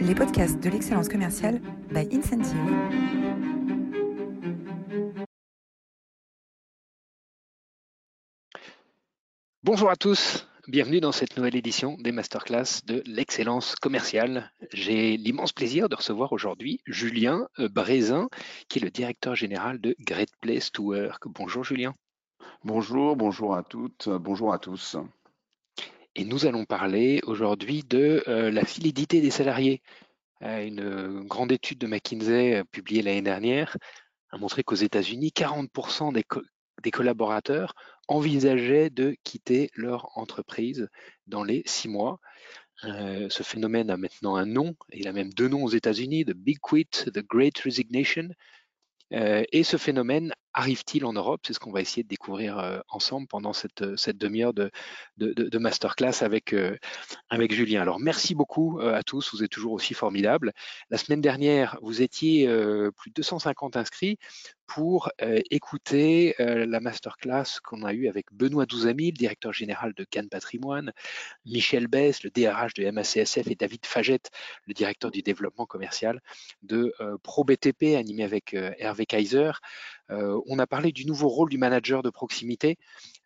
les podcasts de l'excellence commerciale by Incentive. Bonjour à tous, bienvenue dans cette nouvelle édition des masterclass de l'excellence commerciale. J'ai l'immense plaisir de recevoir aujourd'hui Julien Brézin, qui est le directeur général de Great Place to Work. Bonjour Julien. Bonjour, bonjour à toutes, bonjour à tous. Et nous allons parler aujourd'hui de euh, la fidélité des salariés. Euh, une grande étude de McKinsey euh, publiée l'année dernière a montré qu'aux États-Unis, 40% des, des, collaborateurs envisageaient de quitter leur entreprise dans les six mois. ce phénomène a maintenant un nom, il a même deux noms aux États-Unis, The Big Quit, The Great Resignation. et ce phénomène arrive-t-il en Europe? C'est ce qu'on va essayer de découvrir euh, ensemble pendant cette, euh, demi-heure de, masterclass avec, euh, avec Julien. Alors, merci beaucoup à tous, vous êtes toujours aussi formidables. La semaine dernière, vous étiez plus de 250 inscrits pour écouter la masterclass qu'on a eue avec Benoît Douzamy, le directeur général de Cannes Patrimoine, Michel Bess, le DRH de MACSF et David Fagette, le directeur du développement commercial de ProBTP, animé avec Hervé Kaiser. Euh, on a parlé du nouveau rôle du manager de proximité,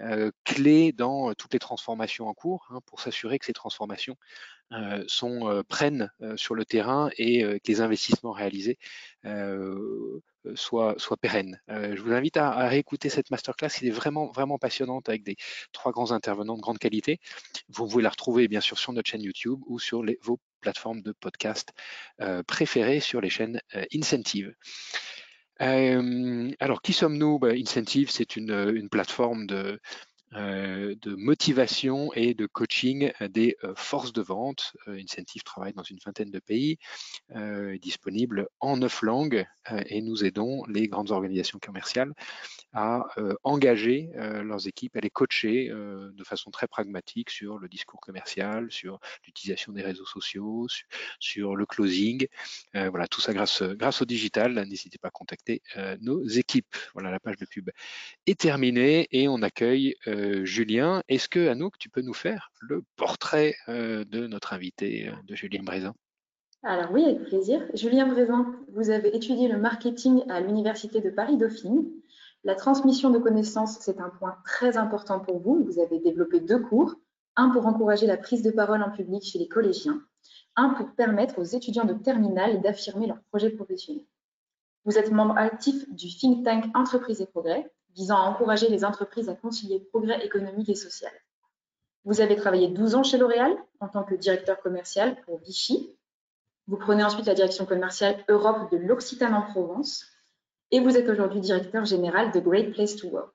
euh, clé dans euh, toutes les transformations en cours, hein, pour s'assurer que ces transformations prennent sur le terrain et que les investissements réalisés soient, pérennes. je vous invite à, réécouter cette masterclass, qui est vraiment, vraiment passionnante avec des trois grands intervenants de grande qualité. Vous pouvez la retrouver bien sûr sur notre chaîne YouTube ou sur vos plateformes de podcast préférées sur les chaînes Incentive alors, qui sommes-nous? Bah, Incentive, c'est une, une, plateforme de, euh, de motivation et de coaching des euh, forces de vente. Euh, Incentive travaille dans une vingtaine de pays, disponible en neuf langues, et nous aidons les grandes organisations commerciales à engager leurs équipes, à les coacher de façon très pragmatique sur le discours commercial, sur l'utilisation des réseaux sociaux, sur, le closing. voilà, tout ça grâce, grâce au digital. N'hésitez pas à contacter nos équipes. Voilà, la page de pub est terminée et on accueille euh, Julien. Est-ce que, Anouk, tu peux nous faire le portrait euh, de notre invité, euh, de Julien Brézin? Alors oui, avec plaisir. Julien Brézin, vous avez étudié le marketing à l'Université de Paris-Dauphine. La transmission de connaissances, c'est un point très important pour vous. Vous avez développé deux cours, un pour encourager la prise de parole en public chez les collégiens, un pour permettre aux étudiants de terminale d'affirmer leur projet professionnel. Vous êtes membre actif du think tank Entreprise et Progrès, visant à encourager les entreprises à concilier progrès économique et social. Vous avez travaillé 12 ans chez L'Oréal en tant que directeur commercial pour Vichy. Vous prenez ensuite la direction commerciale Europe de l'Occitane en Provence et vous êtes aujourd'hui directeur général de Great Place to Work.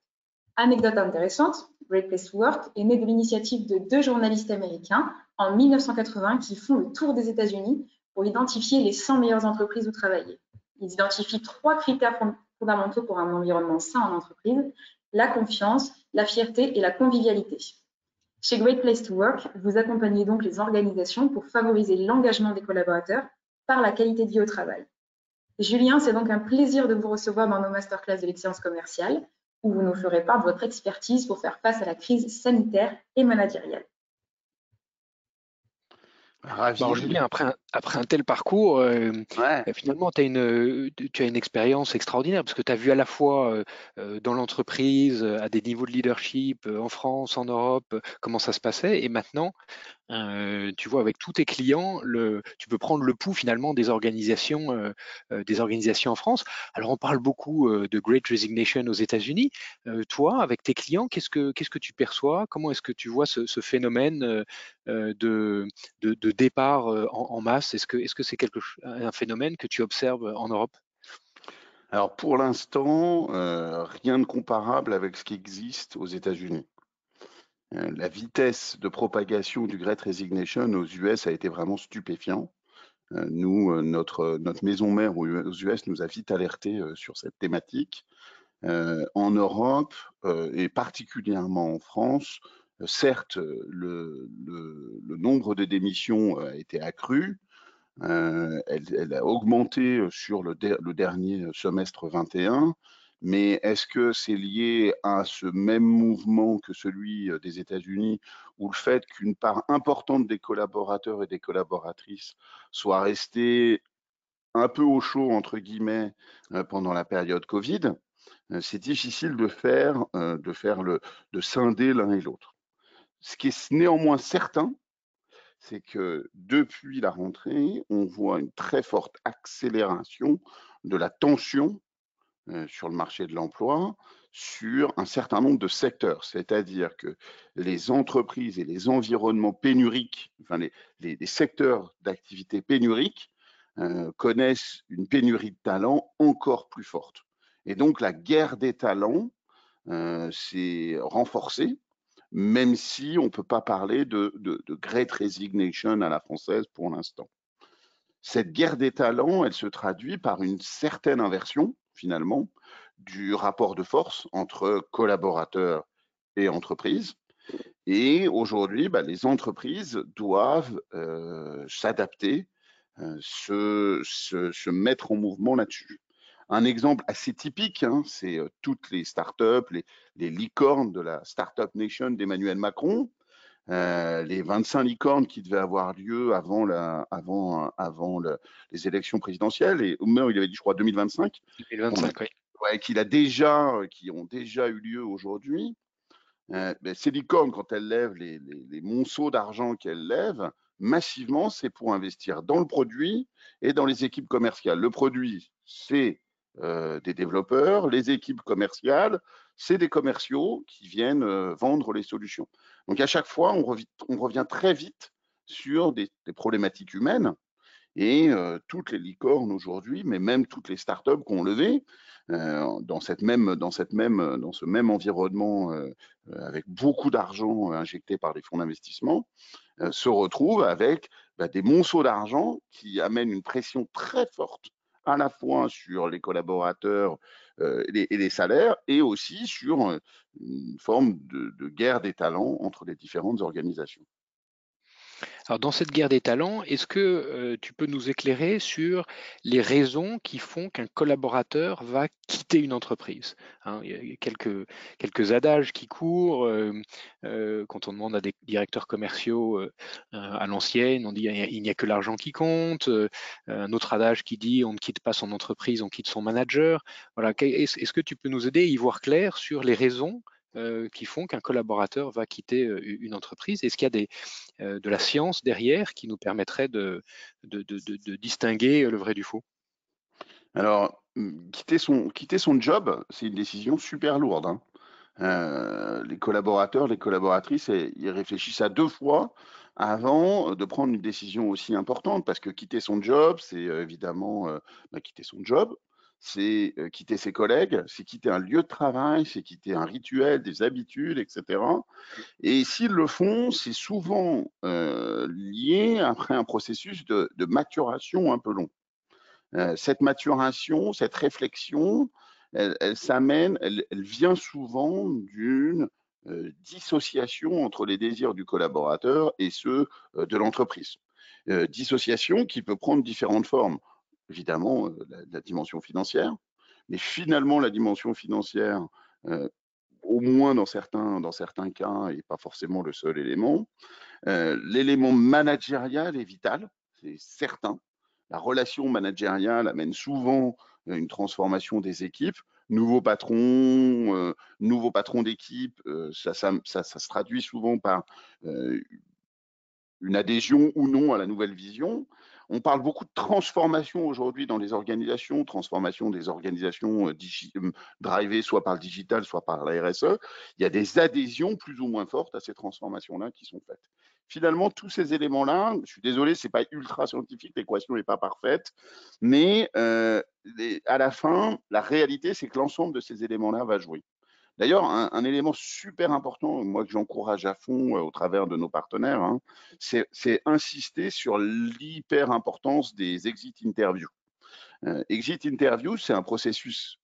Anecdote intéressante, Great Place to Work est né de l'initiative de deux journalistes américains en 1980 qui font le tour des États-Unis pour identifier les 100 meilleures entreprises où travailler. Ils identifient trois critères fondamentaux pour un environnement sain en entreprise, la confiance, la fierté et la convivialité. Chez Great Place to Work, vous accompagnez donc les organisations pour favoriser l'engagement des collaborateurs par la qualité de vie au travail. Julien, c'est donc un plaisir de vous recevoir dans nos masterclass de l'excellence commerciale, où vous nous ferez part de votre expertise pour faire face à la crise sanitaire et managériale. Alors Julien, après un, après un tel parcours, euh, euh, finalement, as une, tu as une expérience extraordinaire parce que tu as vu à la fois euh, dans l'entreprise, à des niveaux de leadership, en France, en Europe, comment ça se passait. Et maintenant, tu vois, avec tous tes clients, tu peux prendre le pouls finalement des organisations, des organisations en France. Alors, on parle beaucoup de Great Resignation aux États-Unis. toi, avec tes clients, qu'est-ce que, tu perçois? Comment est-ce que tu vois ce, phénomène de, départ en, masse? Est-ce que c'est -ce quelque, un phénomène que tu observes en Europe? Alors pour l'instant, rien de comparable avec ce qui existe aux États-Unis. Euh, la vitesse de propagation du Great Resignation aux US a été vraiment stupéfiant. Euh, nous, notre, notre maison mère aux US nous a vite alertés sur cette thématique. en Europe et particulièrement en France, certes, le, le, nombre de démissions a été accru, euh, elle, a augmenté euh, sur le, dernier semestre 21, mais est-ce que c'est lié à ce même mouvement que celui euh, des États-Unis ou le fait qu'une part importante des collaborateurs et des collaboratrices soit restée un peu au chaud, entre guillemets, euh, pendant la période Covid, euh, c'est difficile de faire, de faire le, de scinder l'un et l'autre. Ce qui est néanmoins certain, c'est que depuis la rentrée, on voit une très forte accélération de la tension sur le marché de l'emploi sur un certain nombre de secteurs, c'est-à-dire que les entreprises et les environnements pénuriques, enfin les, les secteurs d'activité pénuriques, euh, connaissent une pénurie de talents encore plus forte. Et donc la guerre des talents euh, s'est renforcée, même si on ne peut pas parler de, de, de, great resignation à la française pour l'instant. Cette guerre des talents, elle se traduit par une certaine inversion, finalement, du rapport de force entre collaborateurs et entreprises. Et aujourd'hui, bah, les entreprises doivent euh, s'adapter euh, se, mettre en mouvement là-dessus. Un exemple assez typique, hein, c'est euh, toutes les startups, les licornes de la Startup Nation d'Emmanuel Macron, euh, les 25 licornes qui devaient avoir lieu avant, la, avant, avant les élections présidentielles, et au moins il avait dit, je crois, 2025. 2025, oui. Ouais, qu'il a déjà, qui ont déjà eu lieu aujourd'hui. Euh, ben, ces licornes, quand elles lèvent les, les, les monceaux d'argent qu'elles lèvent, massivement, c'est pour investir dans le produit et dans les équipes commerciales. Le produit, c'est euh, des développeurs, les équipes commerciales, c'est des commerciaux qui viennent euh, vendre les solutions. Donc à chaque fois, on, revient, très vite sur des, problématiques humaines. Et euh, toutes les licornes aujourd'hui, mais même toutes les startups qui ont levé dans, cette même, dans, cette même, dans ce même environnement avec beaucoup d'argent injecté par les fonds d'investissement, euh, se retrouvent avec bah, des monceaux d'argent qui amènent une pression très forte à la fois sur les collaborateurs euh, et, les, salaires et aussi sur euh, une forme de guerre des talents entre les différentes organisations. Alors dans cette guerre des talents, est-ce que euh, tu peux nous éclairer sur les raisons qui font qu'un collaborateur va quitter une entreprise hein? Il y a quelques, adages qui courent. Euh, euh, quand on demande à des directeurs commerciaux à l'ancienne, on dit il n'y a, que l'argent qui compte. un autre adage qui dit on ne quitte pas son entreprise, on quitte son manager. Voilà. Est-ce que tu peux nous aider à y voir clair sur les raisons euh, qui font qu'un collaborateur va quitter euh, une entreprise Est-ce qu'il y a euh, de la science derrière qui nous permettrait de, distinguer le vrai du faux? Alors, hum, quitter son, quitter son job, c'est une décision super lourde. Hein. les collaborateurs, les collaboratrices, ils réfléchissent à deux fois avant de prendre une décision aussi importante, parce que quitter son job, c'est évidemment bah, quitter son job, c'est quitter ses collègues, c'est quitter un lieu de travail, c'est quitter un rituel, des habitudes, etc. Et s'ils le font, c'est souvent lié après un processus de, maturation un peu long. cette maturation, cette réflexion, elle, s'amène, elle, vient souvent d'une dissociation entre les désirs du collaborateur et ceux de l'entreprise. dissociation qui peut prendre différentes formes évidemment euh, la, dimension financière, mais finalement la dimension financière, euh, au moins dans certains, dans certains cas, et pas forcément le seul élément. Euh, l'élément managérial est vital, c'est certain. La relation managériale amène souvent une transformation des équipes. Nouveau patron, nouveau patron d'équipe, ça, ça, ça, se traduit souvent par une adhésion ou non à la nouvelle vision. On parle beaucoup de transformation aujourd'hui dans les organisations, transformation des organisations euh, euh, drivées soit par le digital, soit par la RSE. Il y a des adhésions plus ou moins fortes à ces transformations-là qui sont faites. Finalement, tous ces éléments-là, je suis désolé, c'est pas ultra scientifique, l'équation n'est pas parfaite, mais euh, à la fin, la réalité, c'est que l'ensemble de ces éléments-là va jouer. D'ailleurs, un, élément super important, moi que j'encourage à fond euh, au travers de nos partenaires, hein, c'est insister sur l'hyper importance des exit interviews. Euh, exit interview, c'est un processus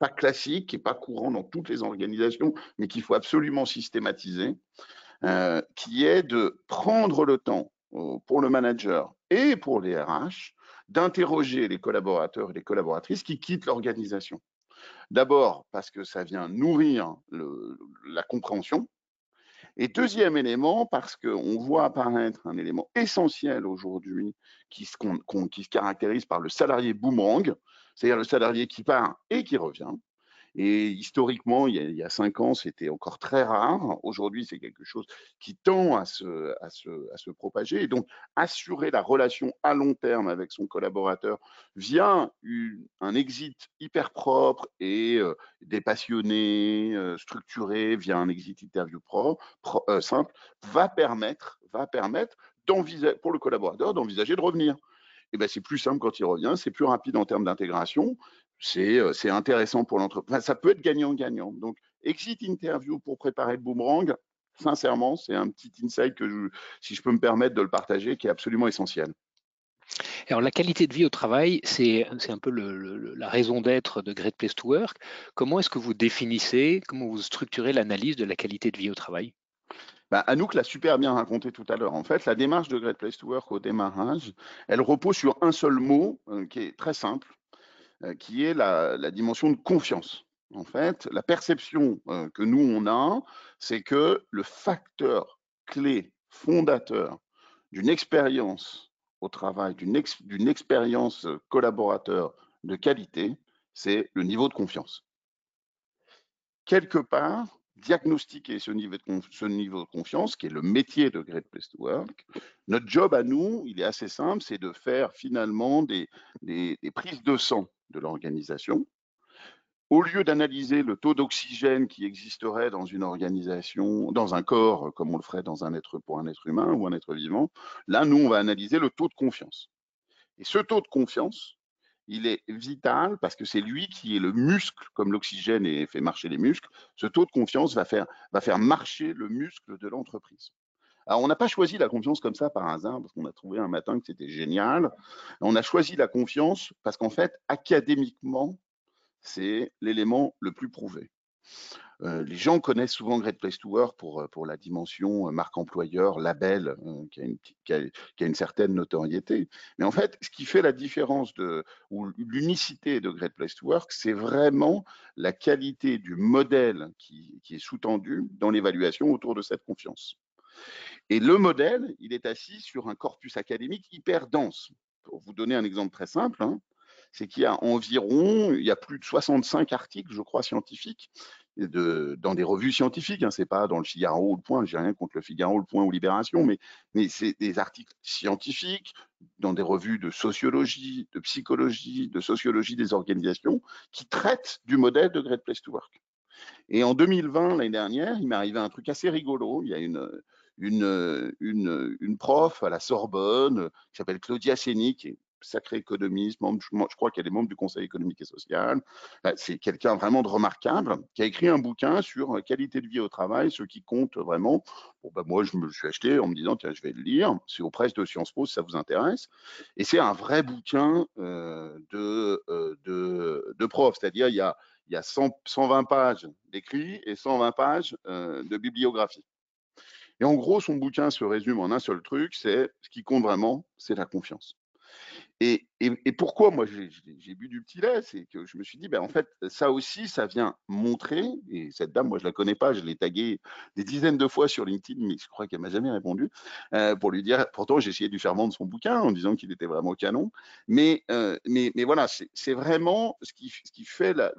pas classique et pas courant dans toutes les organisations, mais qu'il faut absolument systématiser, euh, qui est de prendre le temps pour le manager et pour les RH d'interroger les collaborateurs et les collaboratrices qui quittent l'organisation. D'abord parce que ça vient nourrir la compréhension Et deuxième élément, parce qu'on voit apparaître un élément essentiel aujourd'hui qui, se caractérise par le salarié boomerang, c'est-à-dire le salarié qui part et qui revient. Et historiquement, il y a, cinq ans, c'était encore très rare. Aujourd'hui, c'est quelque chose qui tend à se, propager. Et donc, assurer la relation à long terme avec son collaborateur via un exit hyper propre et euh, dépassionné, euh, structuré, via un exit interview pro, euh, simple, va permettre, va pour le collaborateur d'envisager de revenir. Et ben, c'est plus simple quand il revient, c'est plus rapide en termes d'intégration, c'est intéressant pour l'entreprise. ça peut être gagnant-gagnant. Donc, exit interview pour préparer le boomerang, sincèrement, c'est un petit insight que, je, si je peux me permettre de le partager, qui est absolument essentiel. Alors, la qualité de vie au travail, c'est un peu le, la raison d'être de Great Place to Work. Comment est-ce que vous définissez, comment vous structurez l'analyse de la qualité de vie au travail? Bah, Anouk l'a super bien raconté tout à l'heure. En fait, la démarche de Great Place to Work au démarrage, elle repose sur un seul mot euh, qui est très simple, euh, qui est la, dimension de confiance. En fait, la perception euh, que nous, on a, c'est que le facteur clé fondateur d'une expérience au travail, d'une expérience collaborateur de qualité, c'est le niveau de confiance. Quelque part, diagnostiquer ce niveau, de confiance, qui est le métier de Great Place to Work. Notre job à nous, il est assez simple, c'est de faire finalement des, prises de sang de l'organisation. Au lieu d'analyser le taux d'oxygène qui existerait dans une organisation, dans un corps, comme on le ferait dans un être pour un être humain ou un être vivant, là, nous, on va analyser le taux de confiance. Et ce taux de confiance, il est vital parce que c'est lui qui est le muscle, comme l'oxygène fait marcher les muscles. Ce taux de confiance va faire marcher le muscle de l'entreprise. Alors, on n'a pas choisi la confiance comme ça par hasard, parce qu'on a trouvé un matin que c'était génial. On a choisi la confiance parce qu'en fait, académiquement, c'est l'élément le plus prouvé. Euh, les gens connaissent souvent Great Place to Work pour, euh, pour la dimension euh, marque employeur, label, qui, a une, qui, a, une, certaine notoriété. Mais en fait, ce qui fait la différence de, ou l'unicité de Great Place to Work, c'est vraiment la qualité du modèle qui, qui est sous-tendu dans l'évaluation autour de cette confiance. Et le modèle, il est assis sur un corpus académique hyper dense. Pour vous donner un exemple très simple, hein, c'est qu'il y a environ, il y a plus de 65 articles, je crois, scientifiques de, dans des revues scientifiques, hein, c'est pas dans le Figaro ou le Point, j'ai rien contre le Figaro, le Point ou Libération, mais, mais c'est des articles scientifiques dans des revues de sociologie, de psychologie, de sociologie des organisations qui traitent du modèle de Great Place to Work. Et en 2020, l'année dernière, il m'est arrivé un truc assez rigolo. Il y a une, une, une, une prof à la Sorbonne qui s'appelle Claudia Séni, qui est sacré économiste, je crois qu'elle est membre du Conseil économique et social. Bah, c'est quelqu'un vraiment de remarquable qui a écrit un bouquin sur euh, qualité de vie au travail, ce qui compte vraiment. Bon, bah, moi, je me le suis acheté en me disant, tiens, je vais le lire. C'est aux presses de Sciences Po si ça vous intéresse. Et c'est un vrai bouquin euh, de, euh, de, de prof, c'est-à-dire il y a, il y a 120 pages d'écrit et 120 pages de bibliographie. Et en gros, son bouquin se résume en un seul truc, c'est ce qui compte vraiment, c'est la confiance. Et, pourquoi moi j'ai bu du petit lait C'est que je me suis dit, ben, en fait, ça aussi, ça vient montrer, et cette dame, moi je la connais pas, je l'ai taguée des dizaines de fois sur LinkedIn, mais je crois qu'elle m'a jamais répondu, euh, pour lui dire, pourtant j'ai essayé de lui faire vendre son bouquin en disant qu'il était vraiment canon, mais, euh, mais, mais voilà, c'est vraiment ce qui, ce qui fait la,